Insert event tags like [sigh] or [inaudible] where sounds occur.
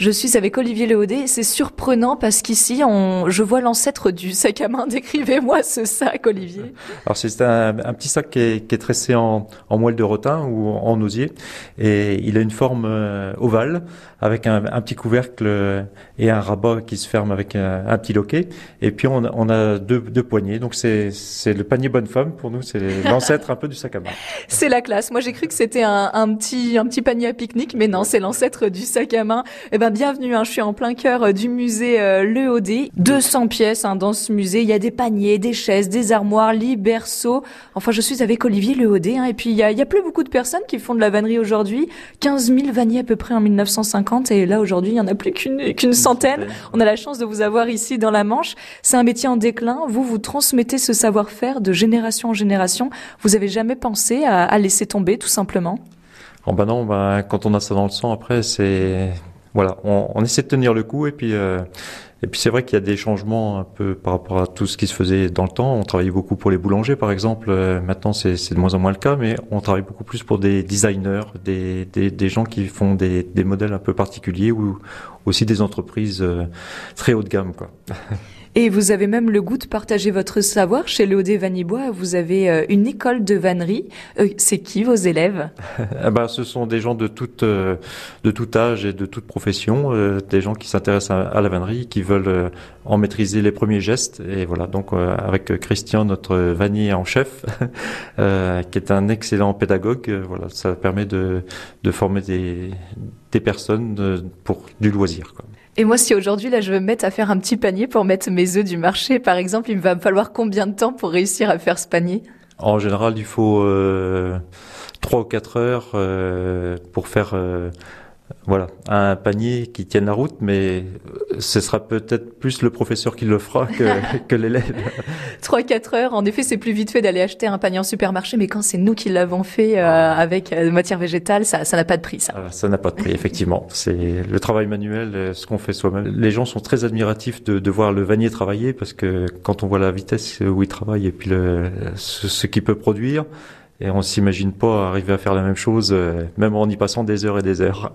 Je suis avec Olivier Léodé. C'est surprenant parce qu'ici, on, je vois l'ancêtre du sac à main. [laughs] Décrivez-moi ce sac, Olivier. Alors c'est un, un, petit sac qui est, qui est tressé en, en, moelle de rotin ou en osier, et il a une forme euh, ovale avec un, un, petit couvercle et un rabat qui se ferme avec un, un petit loquet. Et puis on, on a deux, deux poignées. Donc c'est le panier bonne femme pour nous. C'est l'ancêtre un peu du sac à main. [laughs] C'est la classe. Moi j'ai cru que c'était un, un, petit un petit panier à pique-nique, mais non, c'est l'ancêtre du sac à main. Eh ben bienvenue. Hein, je suis en plein cœur euh, du musée euh, Le Haudé. 200 pièces hein, dans ce musée. Il y a des paniers, des chaises, des armoires, lits, berceaux. Enfin, je suis avec Olivier Le Haudé. Hein, et puis il y a, y a plus beaucoup de personnes qui font de la vannerie aujourd'hui. 15 000 vanniers à peu près en 1950. Et là aujourd'hui, il y en a plus qu'une qu'une centaine. On a la chance de vous avoir ici dans la Manche. C'est un métier en déclin. Vous vous transmettez ce savoir-faire de génération en génération. Vous avez jamais pensé à, à laisser tomber tout simplement? Oh bah non, bah, quand on a ça dans le sang, après, c'est voilà, on, on, essaie de tenir le coup et puis euh, et puis c'est vrai qu'il y a des changements un peu par rapport à tout ce qui se faisait dans le temps. On travaillait beaucoup pour les boulangers, par exemple. Euh, maintenant, c'est de moins en moins le cas, mais on travaille beaucoup plus pour des designers, des, des, des gens qui font des, des modèles un peu particuliers ou aussi des entreprises euh, très haut de gamme, quoi. [laughs] Et vous avez même le goût de partager votre savoir chez Léodé Vanibois. Vous avez euh, une école de vannerie. Euh, c'est qui vos élèves? [laughs] Eh ben, Ce sont des gens de, toute, euh, de tout âge et de toute profession, des gens qui s'intéressent à, la vannerie, qui veulent en maîtriser les premiers gestes. Et voilà, donc avec Christian, notre vannier en chef, [laughs] qui est un excellent pédagogue, voilà, ça permet de, de former des, des personnes pour du loisir. Quoi. Et moi, si aujourd'hui, là, je veux me mettre à faire un petit panier pour mettre mes œufs du marché, par exemple, il va me falloir combien de temps pour réussir à faire ce panier? En général, il faut euh, 3 ou 4 heures euh, pour faire euh, voilà, un panier qui tienne la route, mais ce sera peut-être plus le professeur qui le fera que, [laughs] que l'élève. 3-4 heures, en effet, c'est plus vite fait d'aller acheter un panier en supermarché, mais quand c'est nous qui l'avons fait euh, avec euh, matière végétale, ça n'a pas de prix, ça. ça n'a pas de prix, effectivement. C'est le travail manuel, euh, ce qu'on fait soi-même. Les gens sont très admiratifs de, de voir le vannier travailler, parce que quand on voit la vitesse où il travaille et puis le, ce, ce qu'il peut produire, et on s'imagine pas arriver à faire la même chose, même en y passant des heures et des heures.